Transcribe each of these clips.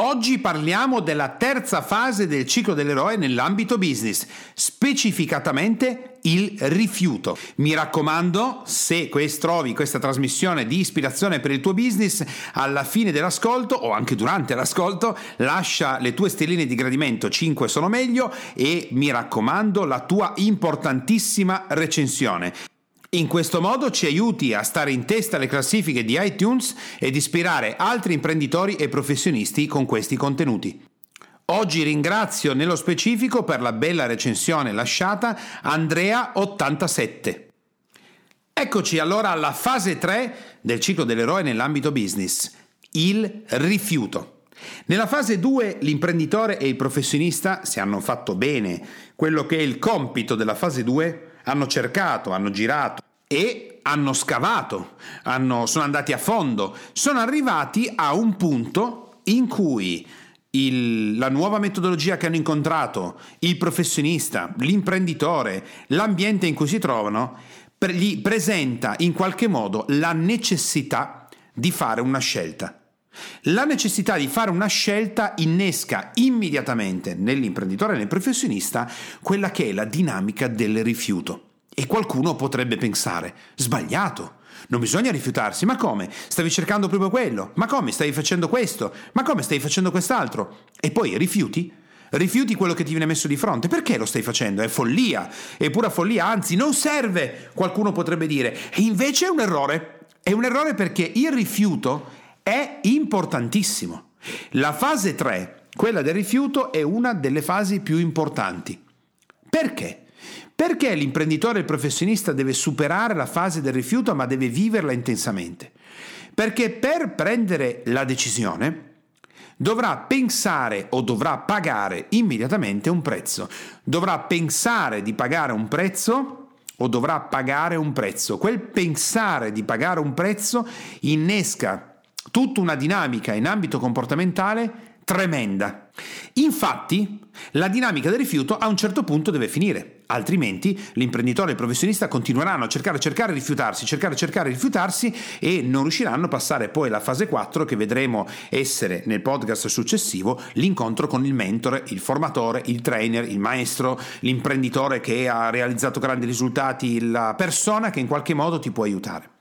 Oggi parliamo della terza fase del ciclo dell'eroe nell'ambito business, specificatamente il rifiuto. Mi raccomando, se trovi questa trasmissione di ispirazione per il tuo business, alla fine dell'ascolto o anche durante l'ascolto, lascia le tue stelline di gradimento, 5 sono meglio, e mi raccomando la tua importantissima recensione. In questo modo ci aiuti a stare in testa alle classifiche di iTunes ed ispirare altri imprenditori e professionisti con questi contenuti. Oggi ringrazio nello specifico per la bella recensione lasciata Andrea87. Eccoci allora alla fase 3 del ciclo dell'eroe nell'ambito business, il rifiuto. Nella fase 2 l'imprenditore e il professionista, se hanno fatto bene quello che è il compito della fase 2, hanno cercato, hanno girato e hanno scavato, hanno, sono andati a fondo, sono arrivati a un punto in cui il, la nuova metodologia che hanno incontrato, il professionista, l'imprenditore, l'ambiente in cui si trovano, per, gli presenta in qualche modo la necessità di fare una scelta. La necessità di fare una scelta innesca immediatamente nell'imprenditore e nel professionista quella che è la dinamica del rifiuto. E qualcuno potrebbe pensare, sbagliato, non bisogna rifiutarsi, ma come? Stavi cercando proprio quello? Ma come? Stavi facendo questo? Ma come? Stavi facendo quest'altro? E poi rifiuti? Rifiuti quello che ti viene messo di fronte. Perché lo stai facendo? È follia. È pura follia, anzi non serve, qualcuno potrebbe dire. E invece è un errore. È un errore perché il rifiuto è importantissimo. La fase 3, quella del rifiuto, è una delle fasi più importanti. Perché? Perché l'imprenditore e il professionista deve superare la fase del rifiuto ma deve viverla intensamente? Perché per prendere la decisione dovrà pensare o dovrà pagare immediatamente un prezzo. Dovrà pensare di pagare un prezzo o dovrà pagare un prezzo. Quel pensare di pagare un prezzo innesca tutta una dinamica in ambito comportamentale tremenda. Infatti, la dinamica del rifiuto a un certo punto deve finire, altrimenti l'imprenditore e il professionista continueranno a cercare, cercare, rifiutarsi, cercare, cercare, rifiutarsi e non riusciranno a passare poi alla fase 4 che vedremo essere nel podcast successivo l'incontro con il mentore, il formatore, il trainer, il maestro, l'imprenditore che ha realizzato grandi risultati, la persona che in qualche modo ti può aiutare.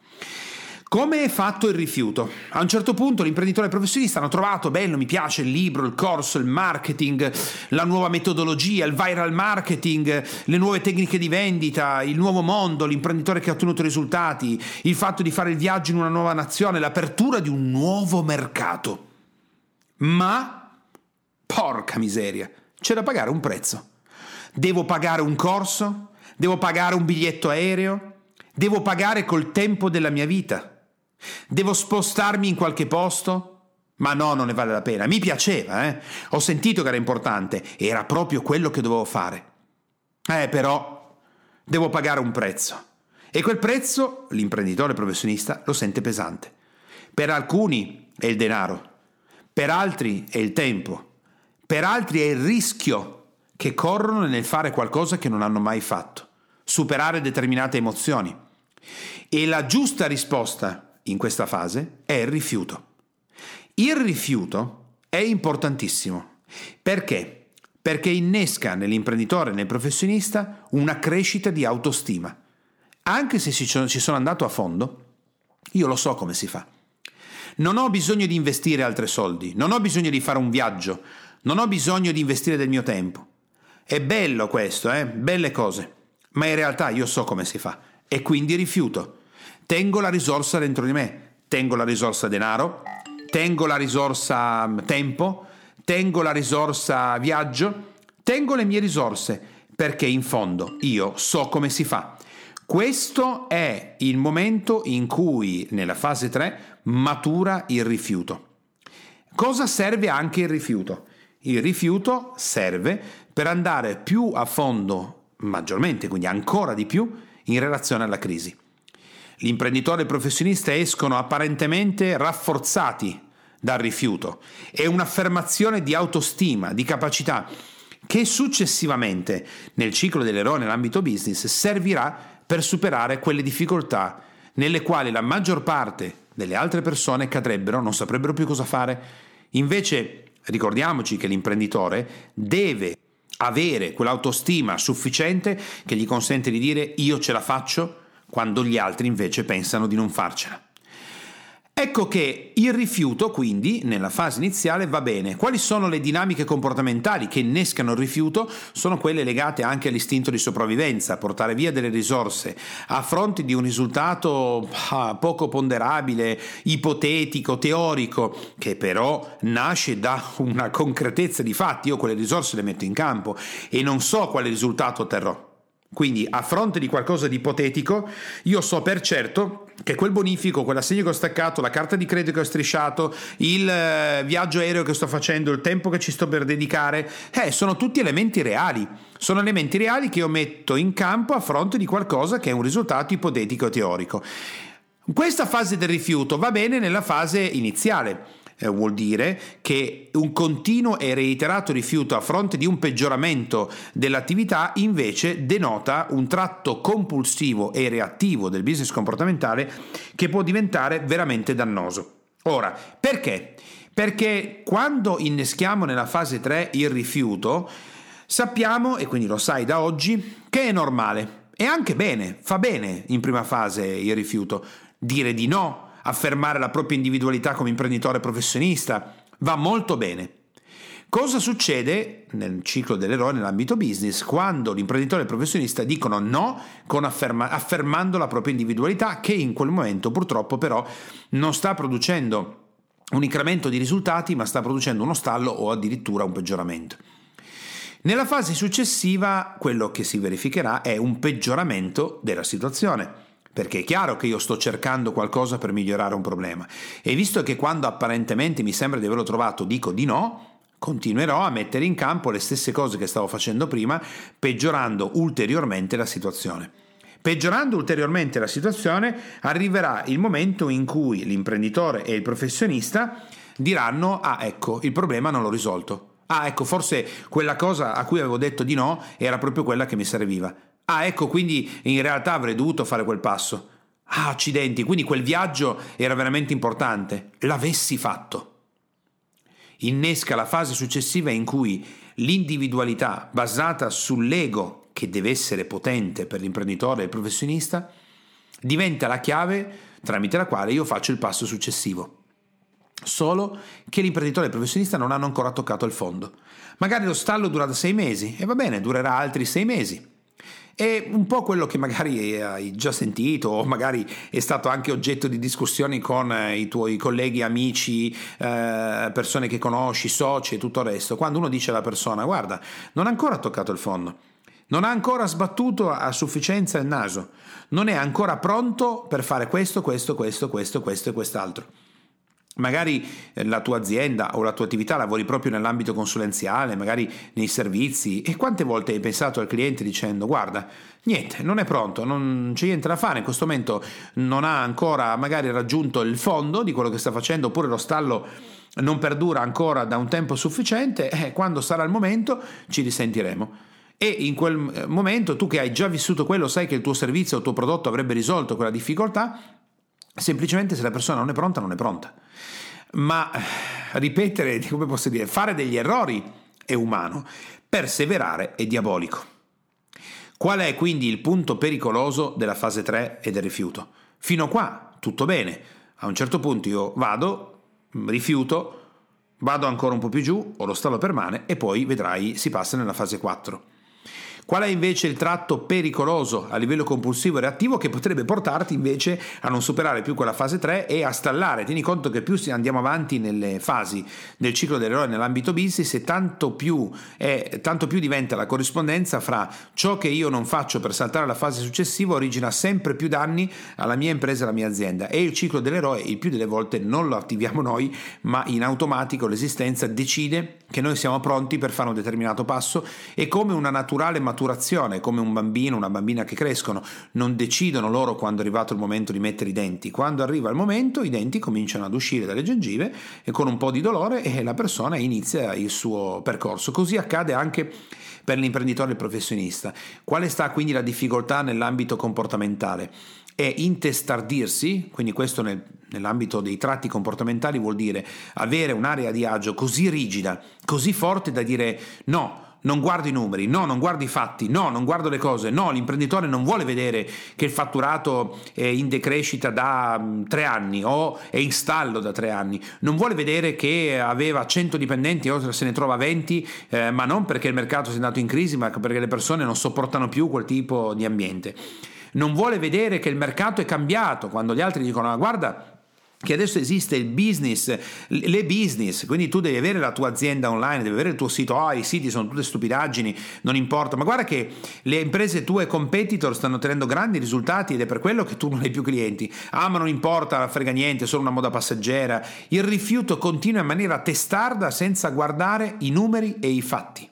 Come è fatto il rifiuto? A un certo punto l'imprenditore professionista hanno trovato, bello, mi piace il libro, il corso, il marketing, la nuova metodologia, il viral marketing, le nuove tecniche di vendita, il nuovo mondo, l'imprenditore che ha ottenuto risultati, il fatto di fare il viaggio in una nuova nazione, l'apertura di un nuovo mercato. Ma, porca miseria, c'è da pagare un prezzo. Devo pagare un corso? Devo pagare un biglietto aereo? Devo pagare col tempo della mia vita? Devo spostarmi in qualche posto? Ma no, non ne vale la pena. Mi piaceva, eh? Ho sentito che era importante, era proprio quello che dovevo fare. Eh, però, devo pagare un prezzo. E quel prezzo l'imprenditore professionista lo sente pesante. Per alcuni è il denaro, per altri è il tempo, per altri è il rischio che corrono nel fare qualcosa che non hanno mai fatto, superare determinate emozioni. E la giusta risposta in questa fase è il rifiuto. Il rifiuto è importantissimo. Perché? Perché innesca nell'imprenditore nel professionista una crescita di autostima. Anche se ci sono andato a fondo, io lo so come si fa. Non ho bisogno di investire altri soldi, non ho bisogno di fare un viaggio, non ho bisogno di investire del mio tempo. È bello questo, eh? Belle cose. Ma in realtà io so come si fa e quindi rifiuto. Tengo la risorsa dentro di me, tengo la risorsa denaro, tengo la risorsa mm, tempo, tengo la risorsa viaggio, tengo le mie risorse perché in fondo io so come si fa. Questo è il momento in cui nella fase 3 matura il rifiuto. Cosa serve anche il rifiuto? Il rifiuto serve per andare più a fondo, maggiormente, quindi ancora di più, in relazione alla crisi. L'imprenditore e il professionista escono apparentemente rafforzati dal rifiuto, è un'affermazione di autostima, di capacità, che successivamente nel ciclo dell'eroe nell'ambito business servirà per superare quelle difficoltà nelle quali la maggior parte delle altre persone cadrebbero, non saprebbero più cosa fare. Invece ricordiamoci che l'imprenditore deve avere quell'autostima sufficiente che gli consente di dire io ce la faccio quando gli altri invece pensano di non farcela. Ecco che il rifiuto, quindi, nella fase iniziale va bene. Quali sono le dinamiche comportamentali che innescano il rifiuto? Sono quelle legate anche all'istinto di sopravvivenza, portare via delle risorse a fronte di un risultato ah, poco ponderabile, ipotetico, teorico, che però nasce da una concretezza di fatti. Io quelle risorse le metto in campo e non so quale risultato otterrò. Quindi a fronte di qualcosa di ipotetico, io so per certo che quel bonifico, quell'assegno che ho staccato, la carta di credito che ho strisciato, il eh, viaggio aereo che sto facendo, il tempo che ci sto per dedicare, eh, sono tutti elementi reali. Sono elementi reali che io metto in campo a fronte di qualcosa che è un risultato ipotetico e teorico. Questa fase del rifiuto va bene nella fase iniziale eh, vuol dire che un continuo e reiterato rifiuto a fronte di un peggioramento dell'attività invece denota un tratto compulsivo e reattivo del business comportamentale che può diventare veramente dannoso. Ora, perché? Perché quando inneschiamo nella fase 3 il rifiuto, sappiamo, e quindi lo sai da oggi, che è normale. E anche bene, fa bene in prima fase il rifiuto. Dire di no affermare la propria individualità come imprenditore professionista, va molto bene. Cosa succede nel ciclo dell'eroe nell'ambito business quando l'imprenditore e il professionista dicono no afferma, affermando la propria individualità che in quel momento purtroppo però non sta producendo un incremento di risultati ma sta producendo uno stallo o addirittura un peggioramento. Nella fase successiva quello che si verificherà è un peggioramento della situazione perché è chiaro che io sto cercando qualcosa per migliorare un problema e visto che quando apparentemente mi sembra di averlo trovato dico di no, continuerò a mettere in campo le stesse cose che stavo facendo prima, peggiorando ulteriormente la situazione. Peggiorando ulteriormente la situazione, arriverà il momento in cui l'imprenditore e il professionista diranno: Ah, ecco, il problema non l'ho risolto. Ah, ecco, forse quella cosa a cui avevo detto di no era proprio quella che mi serviva. Ah, ecco, quindi in realtà avrei dovuto fare quel passo. Ah, accidenti, quindi quel viaggio era veramente importante. L'avessi fatto. Innesca la fase successiva in cui l'individualità basata sull'ego, che deve essere potente per l'imprenditore e il professionista, diventa la chiave tramite la quale io faccio il passo successivo. Solo che l'imprenditore e il professionista non hanno ancora toccato il fondo. Magari lo stallo dura da sei mesi e va bene, durerà altri sei mesi. È un po' quello che magari hai già sentito o magari è stato anche oggetto di discussioni con eh, i tuoi colleghi, amici, eh, persone che conosci, soci e tutto il resto. Quando uno dice alla persona guarda, non ha ancora toccato il fondo, non ha ancora sbattuto a sufficienza il naso, non è ancora pronto per fare questo, questo, questo, questo, questo e quest'altro. Magari eh, la tua azienda o la tua attività lavori proprio nell'ambito consulenziale, magari nei servizi e quante volte hai pensato al cliente dicendo guarda, niente, non è pronto, non c'è niente da fare, in questo momento non ha ancora magari raggiunto il fondo di quello che sta facendo oppure lo stallo non perdura ancora da un tempo sufficiente, eh, quando sarà il momento ci risentiremo. E in quel eh, momento tu che hai già vissuto quello sai che il tuo servizio o il tuo prodotto avrebbe risolto quella difficoltà, semplicemente se la persona non è pronta non è pronta ma ripetere, come posso dire, fare degli errori è umano, perseverare è diabolico. Qual è quindi il punto pericoloso della fase 3 e del rifiuto? Fino a qua tutto bene, a un certo punto io vado, rifiuto, vado ancora un po' più giù, o lo stallo permane e poi vedrai si passa nella fase 4. Qual è invece il tratto pericoloso a livello compulsivo e reattivo che potrebbe portarti invece a non superare più quella fase 3 e a stallare? Tieni conto che più andiamo avanti nelle fasi del ciclo dell'eroe nell'ambito business tanto più, è, tanto più diventa la corrispondenza fra ciò che io non faccio per saltare alla fase successiva origina sempre più danni alla mia impresa e alla mia azienda e il ciclo dell'eroe il più delle volte non lo attiviamo noi ma in automatico l'esistenza decide che noi siamo pronti per fare un determinato passo e come una naturale maturità maturazione, come un bambino, una bambina che crescono, non decidono loro quando è arrivato il momento di mettere i denti. Quando arriva il momento i denti cominciano ad uscire dalle gengive e con un po' di dolore e la persona inizia il suo percorso. Così accade anche per l'imprenditore e il professionista. Quale sta quindi la difficoltà nell'ambito comportamentale? È intestardirsi, quindi questo nel, nell'ambito dei tratti comportamentali vuol dire avere un'area di agio così rigida, così forte da dire no, non guardo i numeri, no, non guardo i fatti, no, non guardo le cose, no, l'imprenditore non vuole vedere che il fatturato è in decrescita da mm, tre anni o è in stallo da tre anni, non vuole vedere che aveva 100 dipendenti, ora se ne trova 20, eh, ma non perché il mercato sia andato in crisi, ma perché le persone non sopportano più quel tipo di ambiente. Non vuole vedere che il mercato è cambiato quando gli altri dicono ah, guarda che adesso esiste il business, le business, quindi tu devi avere la tua azienda online, devi avere il tuo sito, oh, i siti sono tutte stupidaggini, non importa, ma guarda che le imprese tue competitor stanno ottenendo grandi risultati ed è per quello che tu non hai più clienti. Ah, ma non importa, frega niente, è solo una moda passeggera. Il rifiuto continua in maniera testarda senza guardare i numeri e i fatti.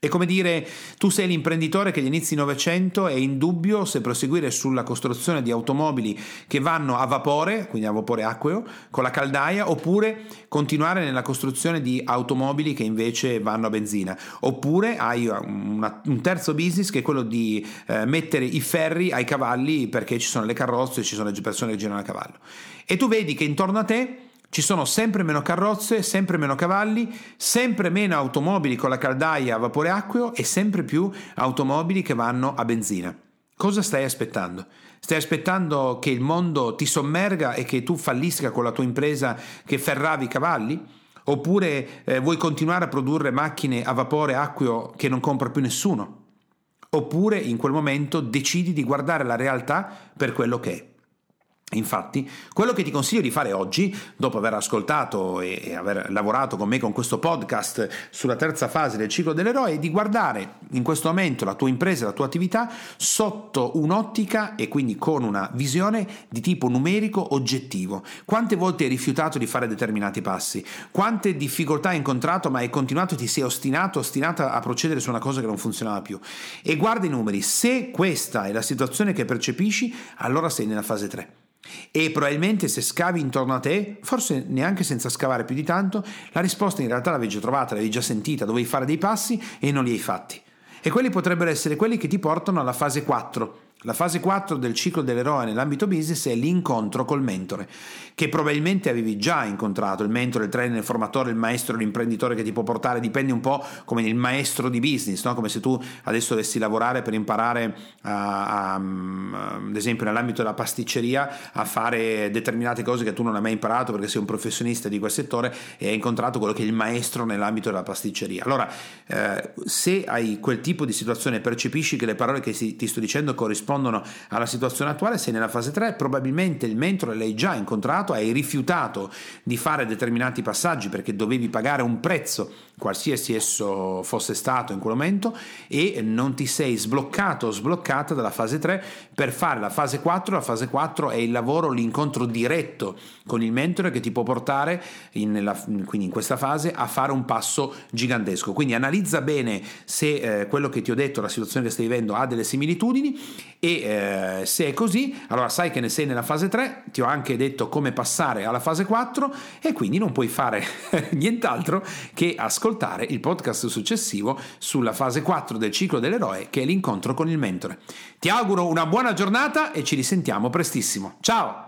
È come dire, tu sei l'imprenditore che agli inizi Novecento è in dubbio se proseguire sulla costruzione di automobili che vanno a vapore, quindi a vapore acqueo, con la caldaia, oppure continuare nella costruzione di automobili che invece vanno a benzina. Oppure hai una, un terzo business che è quello di eh, mettere i ferri ai cavalli perché ci sono le carrozze, ci sono le persone che girano a cavallo. E tu vedi che intorno a te ci sono sempre meno carrozze, sempre meno cavalli, sempre meno automobili con la caldaia a vapore acqueo e sempre più automobili che vanno a benzina. Cosa stai aspettando? Stai aspettando che il mondo ti sommerga e che tu fallisca con la tua impresa che ferravi i cavalli? Oppure eh, vuoi continuare a produrre macchine a vapore acqueo che non compra più nessuno? Oppure in quel momento decidi di guardare la realtà per quello che è. Infatti, quello che ti consiglio di fare oggi, dopo aver ascoltato e aver lavorato con me con questo podcast sulla terza fase del ciclo dell'eroe, è di guardare in questo momento la tua impresa, la tua attività sotto un'ottica e quindi con una visione di tipo numerico oggettivo. Quante volte hai rifiutato di fare determinati passi? Quante difficoltà hai incontrato ma hai continuato e ti sei ostinato, ostinata a procedere su una cosa che non funzionava più? E guarda i numeri, se questa è la situazione che percepisci, allora sei nella fase 3. E probabilmente se scavi intorno a te, forse neanche senza scavare più di tanto, la risposta in realtà l'avevi già trovata, l'avevi già sentita, dovevi fare dei passi e non li hai fatti. E quelli potrebbero essere quelli che ti portano alla fase 4, la fase 4 del ciclo dell'eroe nell'ambito business è l'incontro col mentore, che probabilmente avevi già incontrato, il mentore, il trainer, il formatore, il maestro, l'imprenditore che ti può portare, dipende un po' come il maestro di business, no? come se tu adesso dovessi lavorare per imparare, a, a, ad esempio nell'ambito della pasticceria, a fare determinate cose che tu non hai mai imparato perché sei un professionista di quel settore e hai incontrato quello che è il maestro nell'ambito della pasticceria. Allora, eh, se hai quel tipo di situazione, percepisci che le parole che ti sto dicendo corrispondono rispondono alla situazione attuale, sei nella fase 3, probabilmente il mentore l'hai già incontrato, hai rifiutato di fare determinati passaggi perché dovevi pagare un prezzo, qualsiasi esso fosse stato in quel momento, e non ti sei sbloccato o sbloccata dalla fase 3 per fare la fase 4. La fase 4 è il lavoro, l'incontro diretto con il mentore che ti può portare in, nella, quindi in questa fase a fare un passo gigantesco. Quindi analizza bene se eh, quello che ti ho detto, la situazione che stai vivendo ha delle similitudini e eh, se è così, allora sai che ne sei nella fase 3, ti ho anche detto come passare alla fase 4 e quindi non puoi fare nient'altro che ascoltare il podcast successivo sulla fase 4 del ciclo dell'eroe che è l'incontro con il mentore. Ti auguro una buona giornata e ci risentiamo prestissimo. Ciao!